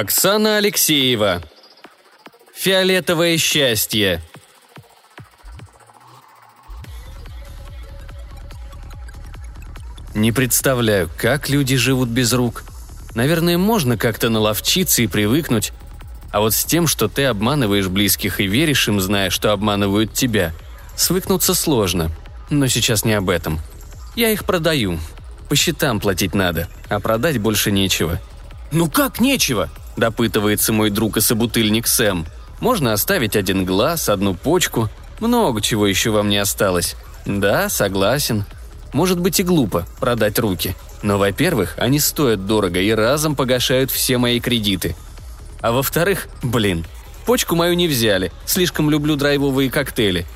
Оксана Алексеева. Фиолетовое счастье. Не представляю, как люди живут без рук. Наверное, можно как-то наловчиться и привыкнуть. А вот с тем, что ты обманываешь близких и веришь им, зная, что обманывают тебя, свыкнуться сложно. Но сейчас не об этом. Я их продаю. По счетам платить надо, а продать больше нечего. «Ну как нечего?» – допытывается мой друг и собутыльник Сэм. «Можно оставить один глаз, одну почку. Много чего еще вам не осталось. Да, согласен. Может быть и глупо продать руки. Но, во-первых, они стоят дорого и разом погашают все мои кредиты. А во-вторых, блин, почку мою не взяли, слишком люблю драйвовые коктейли.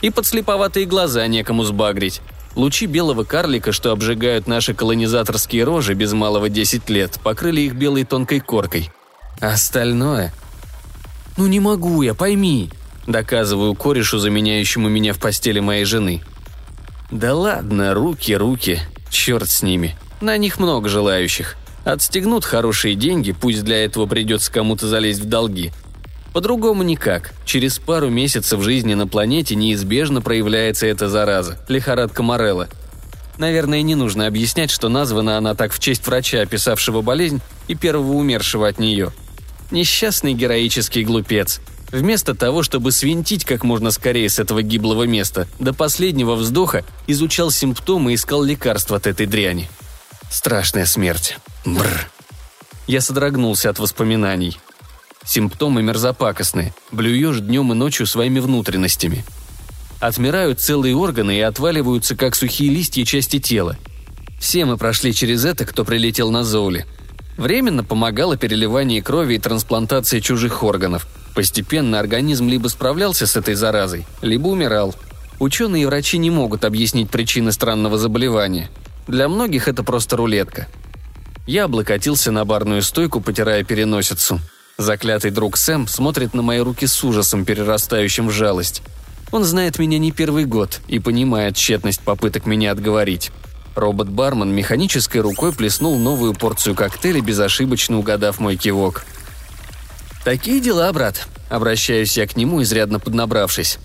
И подслеповатые глаза некому сбагрить. Лучи белого карлика, что обжигают наши колонизаторские рожи без малого 10 лет, покрыли их белой тонкой коркой. Остальное... «Ну не могу я, пойми», – доказываю корешу, заменяющему меня в постели моей жены. «Да ладно, руки, руки, черт с ними. На них много желающих. Отстегнут хорошие деньги, пусть для этого придется кому-то залезть в долги. По-другому никак. Через пару месяцев жизни на планете неизбежно проявляется эта зараза – лихорадка Морелла. Наверное, не нужно объяснять, что названа она так в честь врача, описавшего болезнь, и первого умершего от нее. Несчастный героический глупец. Вместо того, чтобы свинтить как можно скорее с этого гиблого места, до последнего вздоха изучал симптомы и искал лекарства от этой дряни. Страшная смерть. Бррр. Я содрогнулся от воспоминаний. Симптомы мерзопакостные. Блюешь днем и ночью своими внутренностями. Отмирают целые органы и отваливаются, как сухие листья части тела. Все мы прошли через это, кто прилетел на Зоуле. Временно помогало переливание крови и трансплантация чужих органов. Постепенно организм либо справлялся с этой заразой, либо умирал. Ученые и врачи не могут объяснить причины странного заболевания. Для многих это просто рулетка. Я облокотился на барную стойку, потирая переносицу – Заклятый друг Сэм смотрит на мои руки с ужасом, перерастающим в жалость. Он знает меня не первый год и понимает тщетность попыток меня отговорить. Робот-бармен механической рукой плеснул новую порцию коктейля, безошибочно угадав мой кивок. «Такие дела, брат», — обращаюсь я к нему, изрядно поднабравшись.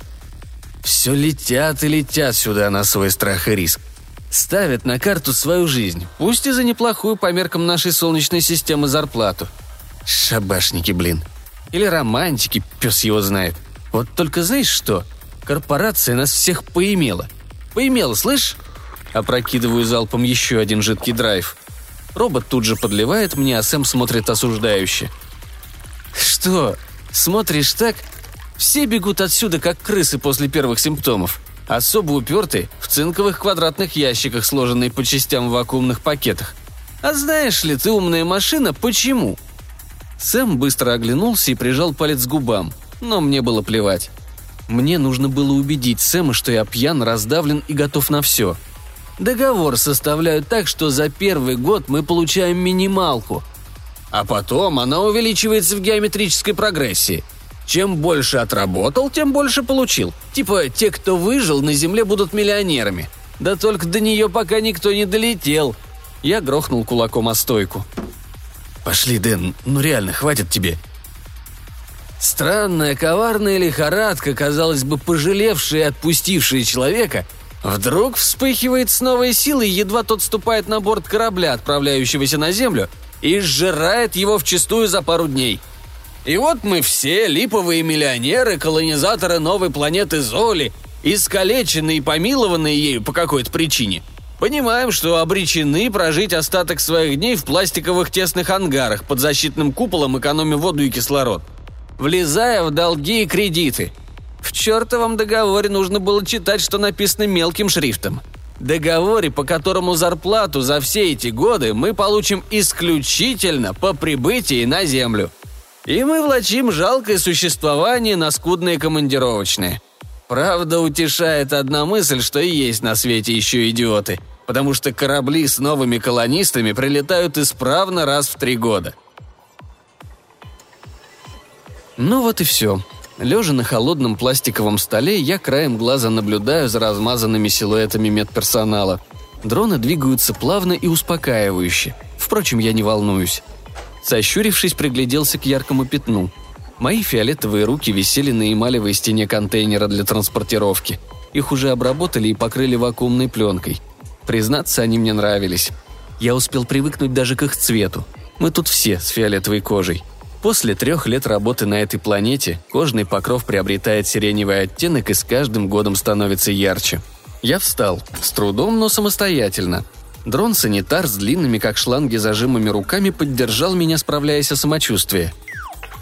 «Все летят и летят сюда на свой страх и риск. Ставят на карту свою жизнь, пусть и за неплохую по меркам нашей солнечной системы зарплату. Шабашники, блин. Или романтики, пес его знает. Вот только знаешь что? Корпорация нас всех поимела. Поимела, слышь? Опрокидываю залпом еще один жидкий драйв. Робот тут же подливает мне, а Сэм смотрит осуждающе. «Что? Смотришь так? Все бегут отсюда, как крысы после первых симптомов. Особо упертые, в цинковых квадратных ящиках, сложенные по частям в вакуумных пакетах. А знаешь ли ты, умная машина, почему?» Сэм быстро оглянулся и прижал палец к губам, но мне было плевать. Мне нужно было убедить Сэма, что я пьян, раздавлен и готов на все. Договор составляют так, что за первый год мы получаем минималку. А потом она увеличивается в геометрической прогрессии. Чем больше отработал, тем больше получил. Типа, те, кто выжил, на Земле будут миллионерами. Да только до нее пока никто не долетел. Я грохнул кулаком о стойку. «Пошли, Дэн, ну реально, хватит тебе». Странная, коварная лихорадка, казалось бы, пожалевшая и отпустившая человека, вдруг вспыхивает с новой силой, едва тот ступает на борт корабля, отправляющегося на Землю, и сжирает его вчистую за пару дней. И вот мы все, липовые миллионеры, колонизаторы новой планеты Золи, искалеченные и помилованные ею по какой-то причине – Понимаем, что обречены прожить остаток своих дней в пластиковых тесных ангарах под защитным куполом, экономя воду и кислород. Влезая в долги и кредиты. В чертовом договоре нужно было читать, что написано мелким шрифтом. Договоре, по которому зарплату за все эти годы мы получим исключительно по прибытии на Землю. И мы влачим жалкое существование на скудные командировочные. Правда, утешает одна мысль, что и есть на свете еще идиоты – потому что корабли с новыми колонистами прилетают исправно раз в три года. Ну вот и все. Лежа на холодном пластиковом столе, я краем глаза наблюдаю за размазанными силуэтами медперсонала. Дроны двигаются плавно и успокаивающе. Впрочем, я не волнуюсь. Сощурившись, пригляделся к яркому пятну. Мои фиолетовые руки висели на эмалевой стене контейнера для транспортировки. Их уже обработали и покрыли вакуумной пленкой. Признаться, они мне нравились. Я успел привыкнуть даже к их цвету. Мы тут все с фиолетовой кожей. После трех лет работы на этой планете кожный покров приобретает сиреневый оттенок и с каждым годом становится ярче. Я встал, с трудом, но самостоятельно. Дрон-санитар с длинными, как шланги, зажимами руками поддержал меня, справляясь о самочувствии.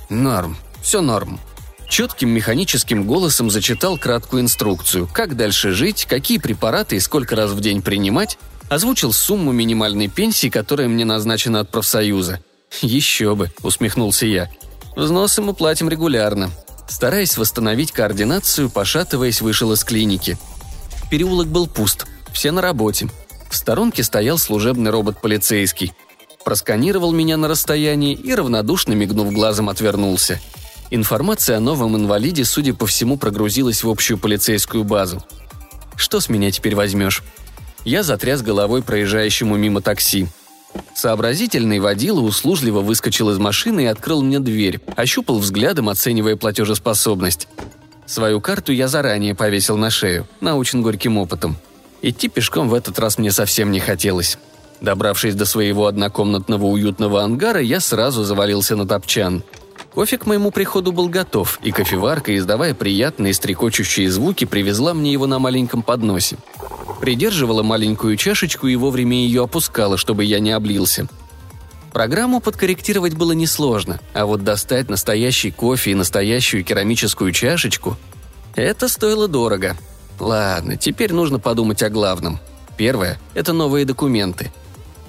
«Норм. Все норм». Четким механическим голосом зачитал краткую инструкцию, как дальше жить, какие препараты и сколько раз в день принимать, озвучил сумму минимальной пенсии, которая мне назначена от профсоюза. «Еще бы», — усмехнулся я. «Взносы мы платим регулярно». Стараясь восстановить координацию, пошатываясь, вышел из клиники. Переулок был пуст, все на работе. В сторонке стоял служебный робот-полицейский. Просканировал меня на расстоянии и, равнодушно мигнув глазом, отвернулся. Информация о новом инвалиде, судя по всему, прогрузилась в общую полицейскую базу. Что с меня теперь возьмешь? Я затряс головой проезжающему мимо такси. Сообразительный водила услужливо выскочил из машины и открыл мне дверь, ощупал взглядом, оценивая платежеспособность. Свою карту я заранее повесил на шею, научен горьким опытом – Идти пешком в этот раз мне совсем не хотелось. Добравшись до своего однокомнатного уютного ангара, я сразу завалился на топчан. Кофе к моему приходу был готов, и кофеварка, издавая приятные стрекочущие звуки, привезла мне его на маленьком подносе. Придерживала маленькую чашечку и вовремя ее опускала, чтобы я не облился. Программу подкорректировать было несложно, а вот достать настоящий кофе и настоящую керамическую чашечку – это стоило дорого – Ладно, теперь нужно подумать о главном. Первое – это новые документы.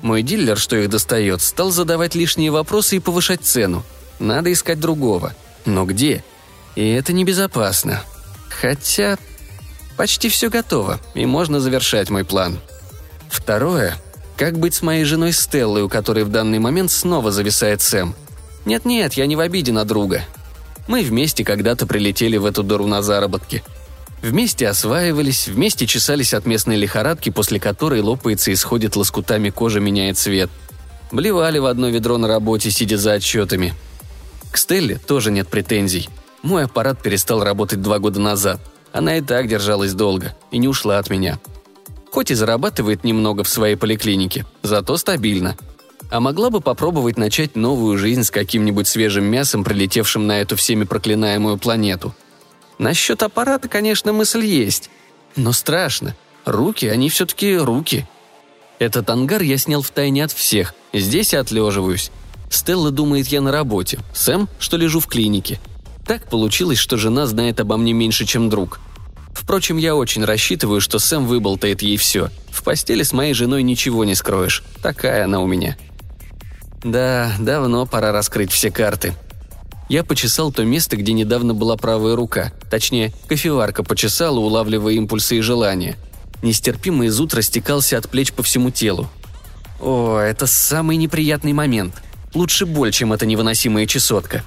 Мой дилер, что их достает, стал задавать лишние вопросы и повышать цену. Надо искать другого. Но где? И это небезопасно. Хотя почти все готово, и можно завершать мой план. Второе – как быть с моей женой Стеллой, у которой в данный момент снова зависает Сэм? Нет-нет, я не в обиде на друга. Мы вместе когда-то прилетели в эту дыру на заработки – Вместе осваивались, вместе чесались от местной лихорадки, после которой лопается и сходит лоскутами кожа, меняет цвет. Блевали в одно ведро на работе, сидя за отчетами. К Стелле тоже нет претензий. Мой аппарат перестал работать два года назад. Она и так держалась долго и не ушла от меня. Хоть и зарабатывает немного в своей поликлинике, зато стабильно. А могла бы попробовать начать новую жизнь с каким-нибудь свежим мясом, прилетевшим на эту всеми проклинаемую планету – Насчет аппарата, конечно, мысль есть. Но страшно. Руки, они все-таки руки. Этот ангар я снял в тайне от всех. Здесь я отлеживаюсь. Стелла думает, я на работе. Сэм, что лежу в клинике. Так получилось, что жена знает обо мне меньше, чем друг. Впрочем, я очень рассчитываю, что Сэм выболтает ей все. В постели с моей женой ничего не скроешь. Такая она у меня. Да, давно пора раскрыть все карты. Я почесал то место, где недавно была правая рука. Точнее, кофеварка почесала, улавливая импульсы и желания. Нестерпимый зуд растекался от плеч по всему телу. О, это самый неприятный момент. Лучше боль, чем эта невыносимая чесотка.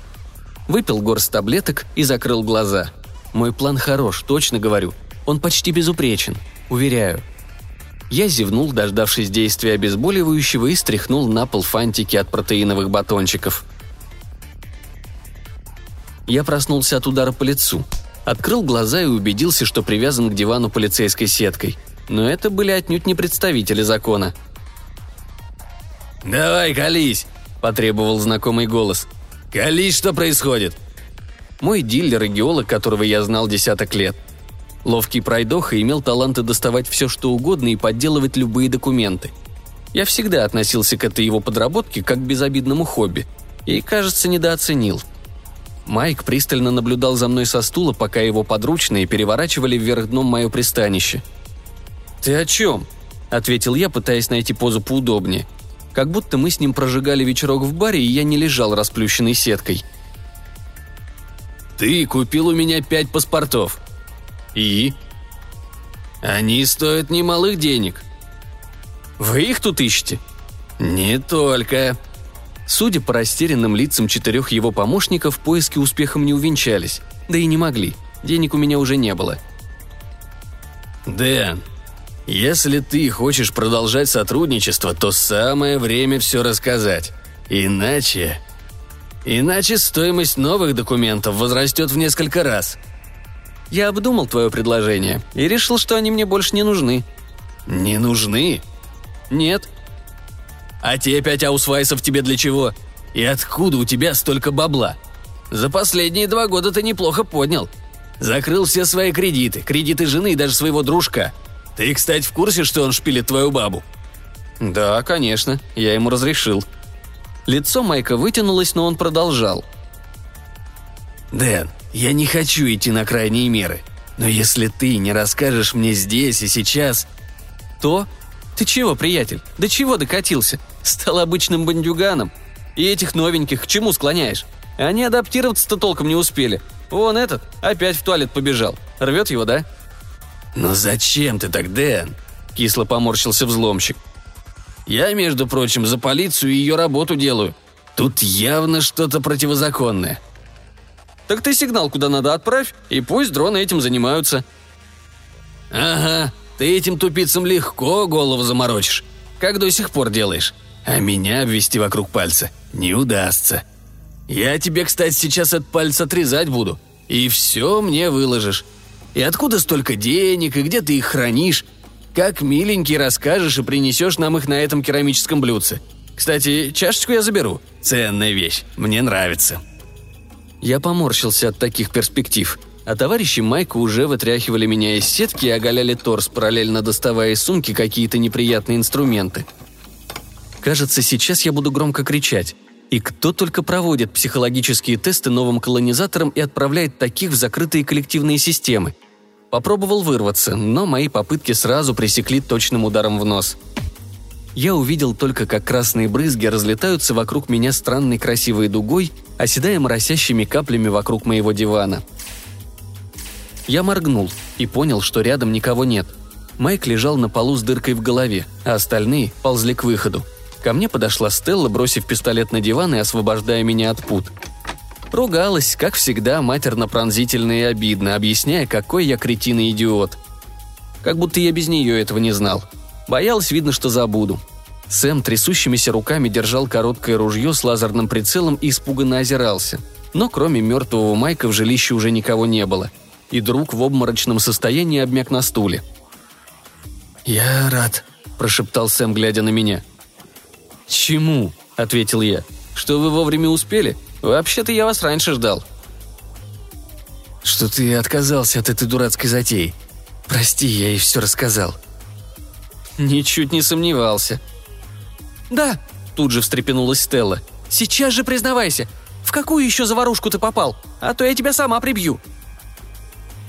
Выпил горсть таблеток и закрыл глаза. Мой план хорош, точно говорю. Он почти безупречен. Уверяю. Я зевнул, дождавшись действия обезболивающего, и стряхнул на пол фантики от протеиновых батончиков – я проснулся от удара по лицу. Открыл глаза и убедился, что привязан к дивану полицейской сеткой. Но это были отнюдь не представители закона. «Давай, колись!» – потребовал знакомый голос. «Колись, что происходит?» Мой дилер и геолог, которого я знал десяток лет. Ловкий пройдоха имел таланты доставать все, что угодно и подделывать любые документы. Я всегда относился к этой его подработке как к безобидному хобби. И, кажется, недооценил – Майк пристально наблюдал за мной со стула, пока его подручные переворачивали вверх дном мое пристанище. «Ты о чем?» – ответил я, пытаясь найти позу поудобнее. Как будто мы с ним прожигали вечерок в баре, и я не лежал расплющенной сеткой. «Ты купил у меня пять паспортов». «И?» «Они стоят немалых денег». «Вы их тут ищете?» «Не только», Судя по растерянным лицам четырех его помощников, поиски успехом не увенчались. Да и не могли. Денег у меня уже не было. «Дэн, если ты хочешь продолжать сотрудничество, то самое время все рассказать. Иначе Иначе стоимость новых документов возрастет в несколько раз. Я обдумал твое предложение и решил, что они мне больше не нужны. Не нужны? Нет. А те пять аусвайсов тебе для чего? И откуда у тебя столько бабла? За последние два года ты неплохо поднял. Закрыл все свои кредиты, кредиты жены и даже своего дружка. Ты, кстати, в курсе, что он шпилит твою бабу? Да, конечно, я ему разрешил. Лицо Майка вытянулось, но он продолжал. «Дэн, я не хочу идти на крайние меры. Но если ты не расскажешь мне здесь и сейчас...» «То? Ты чего, приятель? До чего докатился? Стал обычным бандюганом? И этих новеньких к чему склоняешь? Они адаптироваться-то толком не успели. Вон этот опять в туалет побежал. Рвет его, да?» «Но зачем ты так, Дэн?» – кисло поморщился взломщик. Я, между прочим, за полицию и ее работу делаю. Тут явно что-то противозаконное». «Так ты сигнал куда надо отправь, и пусть дроны этим занимаются». «Ага, ты этим тупицам легко голову заморочишь. Как до сих пор делаешь. А меня обвести вокруг пальца не удастся. Я тебе, кстати, сейчас от пальца отрезать буду. И все мне выложишь. И откуда столько денег, и где ты их хранишь, как миленький расскажешь и принесешь нам их на этом керамическом блюдце. Кстати, чашечку я заберу. Ценная вещь. Мне нравится». Я поморщился от таких перспектив, а товарищи Майка уже вытряхивали меня из сетки и оголяли торс, параллельно доставая из сумки какие-то неприятные инструменты. Кажется, сейчас я буду громко кричать. И кто только проводит психологические тесты новым колонизаторам и отправляет таких в закрытые коллективные системы – Попробовал вырваться, но мои попытки сразу пресекли точным ударом в нос. Я увидел только, как красные брызги разлетаются вокруг меня странной красивой дугой, оседая моросящими каплями вокруг моего дивана. Я моргнул и понял, что рядом никого нет. Майк лежал на полу с дыркой в голове, а остальные ползли к выходу. Ко мне подошла Стелла, бросив пистолет на диван и освобождая меня от пут – Ругалась, как всегда, матерно-пронзительно и обидно, объясняя, какой я кретин и идиот. Как будто я без нее этого не знал. Боялась, видно, что забуду. Сэм трясущимися руками держал короткое ружье с лазерным прицелом и испуганно озирался. Но кроме мертвого Майка в жилище уже никого не было. И друг в обморочном состоянии обмяк на стуле. «Я рад», – прошептал Сэм, глядя на меня. «Чему?» – ответил я. «Что вы вовремя успели? Вообще-то я вас раньше ждал». «Что ты отказался от этой дурацкой затеи. Прости, я ей все рассказал». «Ничуть не сомневался». «Да», — тут же встрепенулась Стелла. «Сейчас же признавайся, в какую еще заварушку ты попал? А то я тебя сама прибью».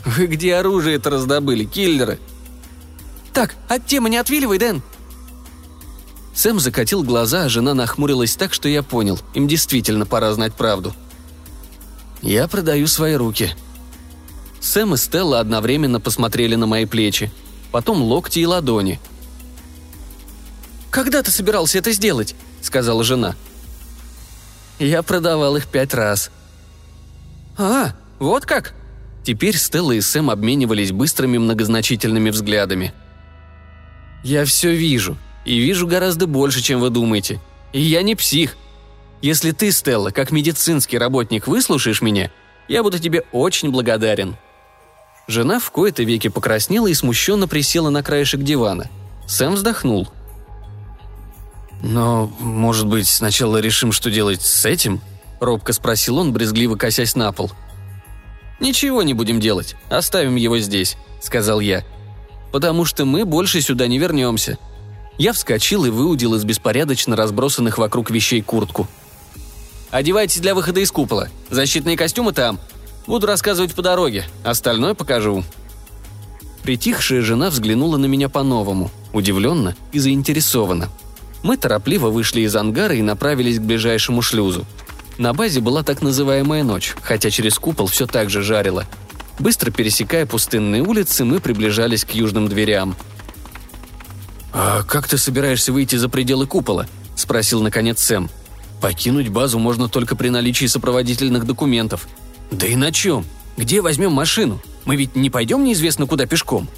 «Вы где оружие-то раздобыли, киллеры?» «Так, от темы не отвиливай, Дэн», Сэм закатил глаза, а жена нахмурилась так, что я понял, им действительно пора знать правду. «Я продаю свои руки». Сэм и Стелла одновременно посмотрели на мои плечи, потом локти и ладони. «Когда ты собирался это сделать?» – сказала жена. «Я продавал их пять раз». «А, вот как?» Теперь Стелла и Сэм обменивались быстрыми многозначительными взглядами. «Я все вижу», и вижу гораздо больше, чем вы думаете. И я не псих. Если ты, Стелла, как медицинский работник выслушаешь меня, я буду тебе очень благодарен». Жена в кои-то веки покраснела и смущенно присела на краешек дивана. Сэм вздохнул. «Но, может быть, сначала решим, что делать с этим?» – робко спросил он, брезгливо косясь на пол. «Ничего не будем делать, оставим его здесь», – сказал я. «Потому что мы больше сюда не вернемся. Я вскочил и выудил из беспорядочно разбросанных вокруг вещей куртку. «Одевайтесь для выхода из купола. Защитные костюмы там. Буду рассказывать по дороге. Остальное покажу». Притихшая жена взглянула на меня по-новому, удивленно и заинтересованно. Мы торопливо вышли из ангара и направились к ближайшему шлюзу. На базе была так называемая ночь, хотя через купол все так же жарило. Быстро пересекая пустынные улицы, мы приближались к южным дверям – «А как ты собираешься выйти за пределы купола?» – спросил наконец Сэм. «Покинуть базу можно только при наличии сопроводительных документов. Да и на чем? Где возьмем машину? Мы ведь не пойдем неизвестно куда пешком».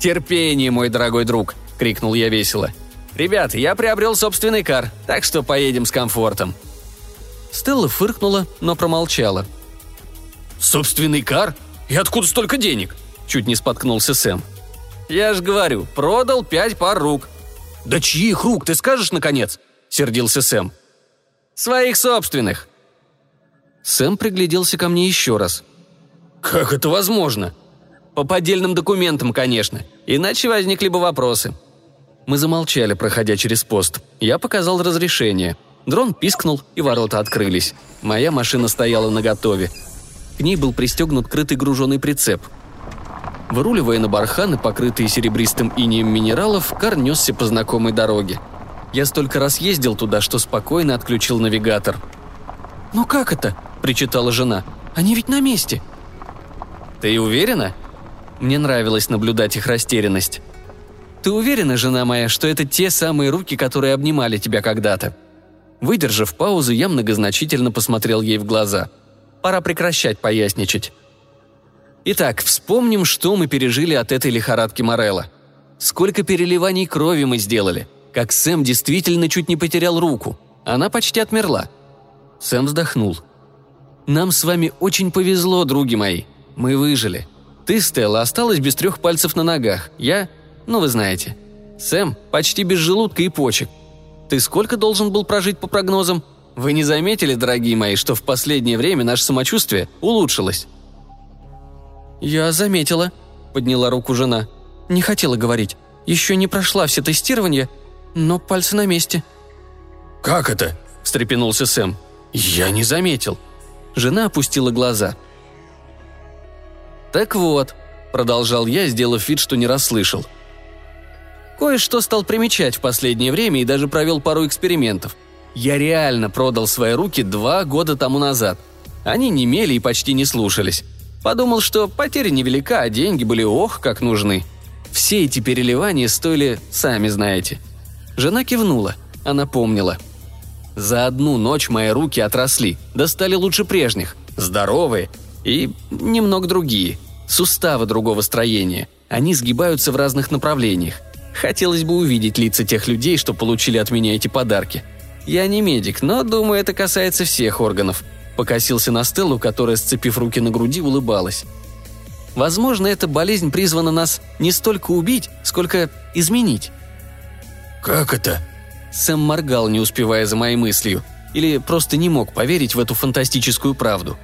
«Терпение, мой дорогой друг!» – крикнул я весело. «Ребят, я приобрел собственный кар, так что поедем с комфортом». Стелла фыркнула, но промолчала. «Собственный кар? И откуда столько денег?» Чуть не споткнулся Сэм. «Я ж говорю, продал пять пар рук». «Да чьих рук, ты скажешь, наконец?» – сердился Сэм. «Своих собственных». Сэм пригляделся ко мне еще раз. «Как это возможно?» «По поддельным документам, конечно. Иначе возникли бы вопросы». Мы замолчали, проходя через пост. Я показал разрешение. Дрон пискнул, и ворота открылись. Моя машина стояла наготове. К ней был пристегнут крытый груженный прицеп. Выруливая на барханы, покрытые серебристым инеем минералов, кар несся по знакомой дороге. Я столько раз ездил туда, что спокойно отключил навигатор. «Ну как это?» – причитала жена. «Они ведь на месте!» «Ты уверена?» Мне нравилось наблюдать их растерянность. «Ты уверена, жена моя, что это те самые руки, которые обнимали тебя когда-то?» Выдержав паузу, я многозначительно посмотрел ей в глаза. «Пора прекращать поясничать». Итак, вспомним, что мы пережили от этой лихорадки Морелла. Сколько переливаний крови мы сделали. Как Сэм действительно чуть не потерял руку. Она почти отмерла. Сэм вздохнул. «Нам с вами очень повезло, други мои. Мы выжили. Ты, Стелла, осталась без трех пальцев на ногах. Я... Ну, вы знаете. Сэм почти без желудка и почек. Ты сколько должен был прожить по прогнозам? Вы не заметили, дорогие мои, что в последнее время наше самочувствие улучшилось?» «Я заметила», — подняла руку жена. «Не хотела говорить. Еще не прошла все тестирования, но пальцы на месте». «Как это?» – встрепенулся Сэм. «Я не заметил». Жена опустила глаза. «Так вот», – продолжал я, сделав вид, что не расслышал. «Кое-что стал примечать в последнее время и даже провел пару экспериментов. Я реально продал свои руки два года тому назад. Они немели и почти не слушались. Подумал, что потеря невелика, а деньги были ох, как нужны. Все эти переливания стоили, сами знаете. Жена кивнула. Она помнила. За одну ночь мои руки отросли, да лучше прежних. Здоровые и немного другие. Суставы другого строения. Они сгибаются в разных направлениях. Хотелось бы увидеть лица тех людей, что получили от меня эти подарки. Я не медик, но думаю, это касается всех органов – Покосился на Стеллу, которая, сцепив руки на груди, улыбалась. Возможно, эта болезнь призвана нас не столько убить, сколько изменить. «Как это?» Сэм моргал, не успевая за моей мыслью, или просто не мог поверить в эту фантастическую правду.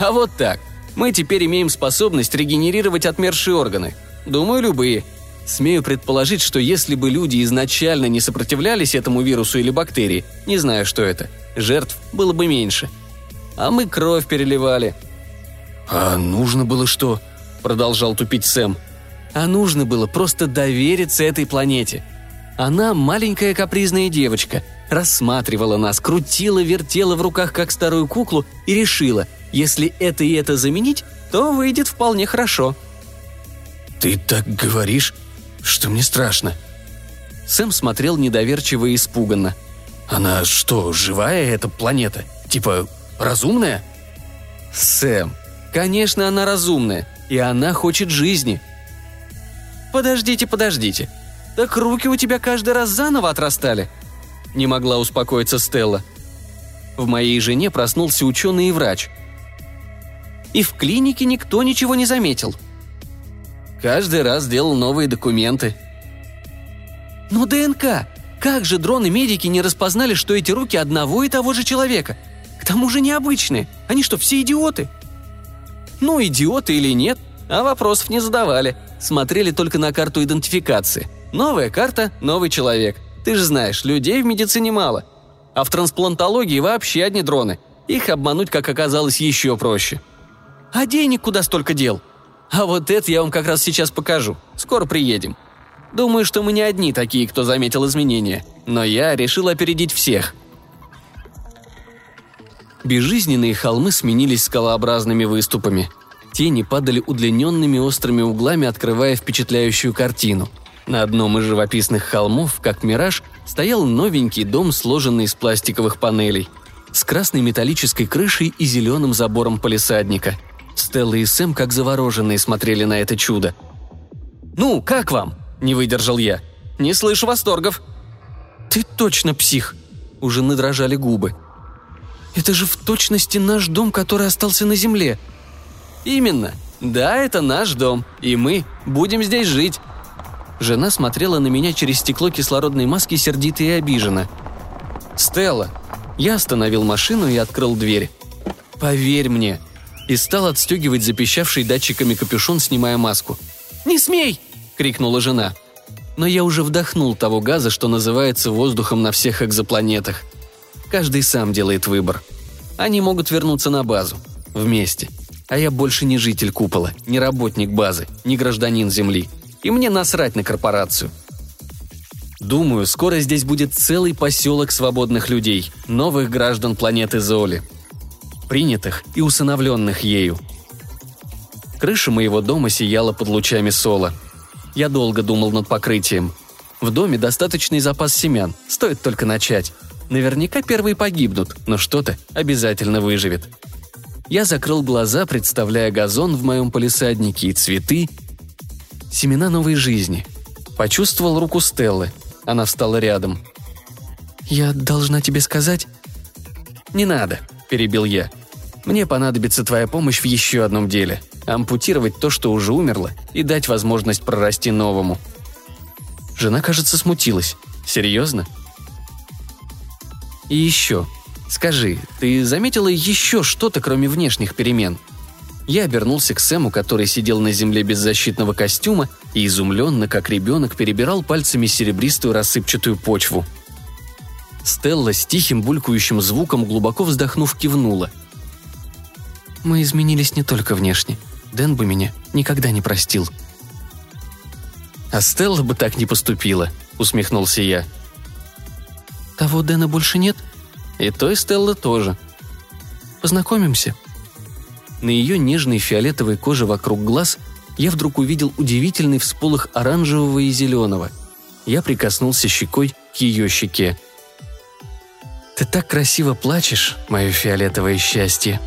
«А вот так. Мы теперь имеем способность регенерировать отмершие органы. Думаю, любые. Смею предположить, что если бы люди изначально не сопротивлялись этому вирусу или бактерии, не знаю, что это – жертв было бы меньше. А мы кровь переливали. «А нужно было что?» – продолжал тупить Сэм. «А нужно было просто довериться этой планете. Она маленькая капризная девочка, рассматривала нас, крутила, вертела в руках как старую куклу и решила, если это и это заменить, то выйдет вполне хорошо». «Ты так говоришь, что мне страшно». Сэм смотрел недоверчиво и испуганно – она что, живая эта планета? Типа разумная? Сэм, конечно, она разумная, и она хочет жизни. Подождите, подождите. Так руки у тебя каждый раз заново отрастали? Не могла успокоиться Стелла. В моей жене проснулся ученый и врач. И в клинике никто ничего не заметил. Каждый раз делал новые документы. Но ДНК! Как же дроны-медики не распознали, что эти руки одного и того же человека? К тому же необычные. Они что, все идиоты? Ну, идиоты или нет, а вопросов не задавали. Смотрели только на карту идентификации. Новая карта – новый человек. Ты же знаешь, людей в медицине мало. А в трансплантологии вообще одни дроны. Их обмануть, как оказалось, еще проще. А денег куда столько дел? А вот это я вам как раз сейчас покажу. Скоро приедем. Думаю, что мы не одни такие, кто заметил изменения. Но я решил опередить всех. Безжизненные холмы сменились скалообразными выступами. Тени падали удлиненными острыми углами, открывая впечатляющую картину. На одном из живописных холмов, как мираж, стоял новенький дом, сложенный из пластиковых панелей, с красной металлической крышей и зеленым забором полисадника. Стелла и Сэм, как завороженные, смотрели на это чудо. «Ну, как вам?» Не выдержал я. «Не слышу восторгов». «Ты точно псих!» У жены дрожали губы. Это же в точности наш дом, который остался на земле». «Именно. Да, это наш дом, и мы будем здесь жить». Жена смотрела на меня через стекло кислородной маски сердито и обиженно. «Стелла!» Я остановил машину и открыл дверь. «Поверь мне!» И стал отстегивать запищавший датчиками капюшон, снимая маску. «Не смей!» – крикнула жена. Но я уже вдохнул того газа, что называется воздухом на всех экзопланетах. Каждый сам делает выбор. Они могут вернуться на базу. Вместе. А я больше не житель купола, не работник базы, не гражданин Земли. И мне насрать на корпорацию. Думаю, скоро здесь будет целый поселок свободных людей, новых граждан планеты Золи. Принятых и усыновленных ею. Крыша моего дома сияла под лучами сола. Я долго думал над покрытием. В доме достаточный запас семян, стоит только начать. Наверняка первые погибнут, но что-то обязательно выживет. Я закрыл глаза, представляя газон в моем полисаднике и цветы. Семена новой жизни. Почувствовал руку Стеллы, она встала рядом. «Я должна тебе сказать?» «Не надо», – перебил я. «Мне понадобится твоя помощь в еще одном деле. Ампутировать то, что уже умерло, и дать возможность прорасти новому». Жена, кажется, смутилась. «Серьезно?» «И еще. Скажи, ты заметила еще что-то, кроме внешних перемен?» Я обернулся к Сэму, который сидел на земле без защитного костюма и изумленно, как ребенок, перебирал пальцами серебристую рассыпчатую почву. Стелла с тихим булькающим звуком, глубоко вздохнув, кивнула. «Мы изменились не только внешне. Дэн бы меня никогда не простил». «А Стелла бы так не поступила», — усмехнулся я. «Того Дэна больше нет?» «И той Стелла тоже». «Познакомимся», на ее нежной фиолетовой коже вокруг глаз я вдруг увидел удивительный всполох оранжевого и зеленого. Я прикоснулся щекой к ее щеке. «Ты так красиво плачешь, мое фиолетовое счастье»,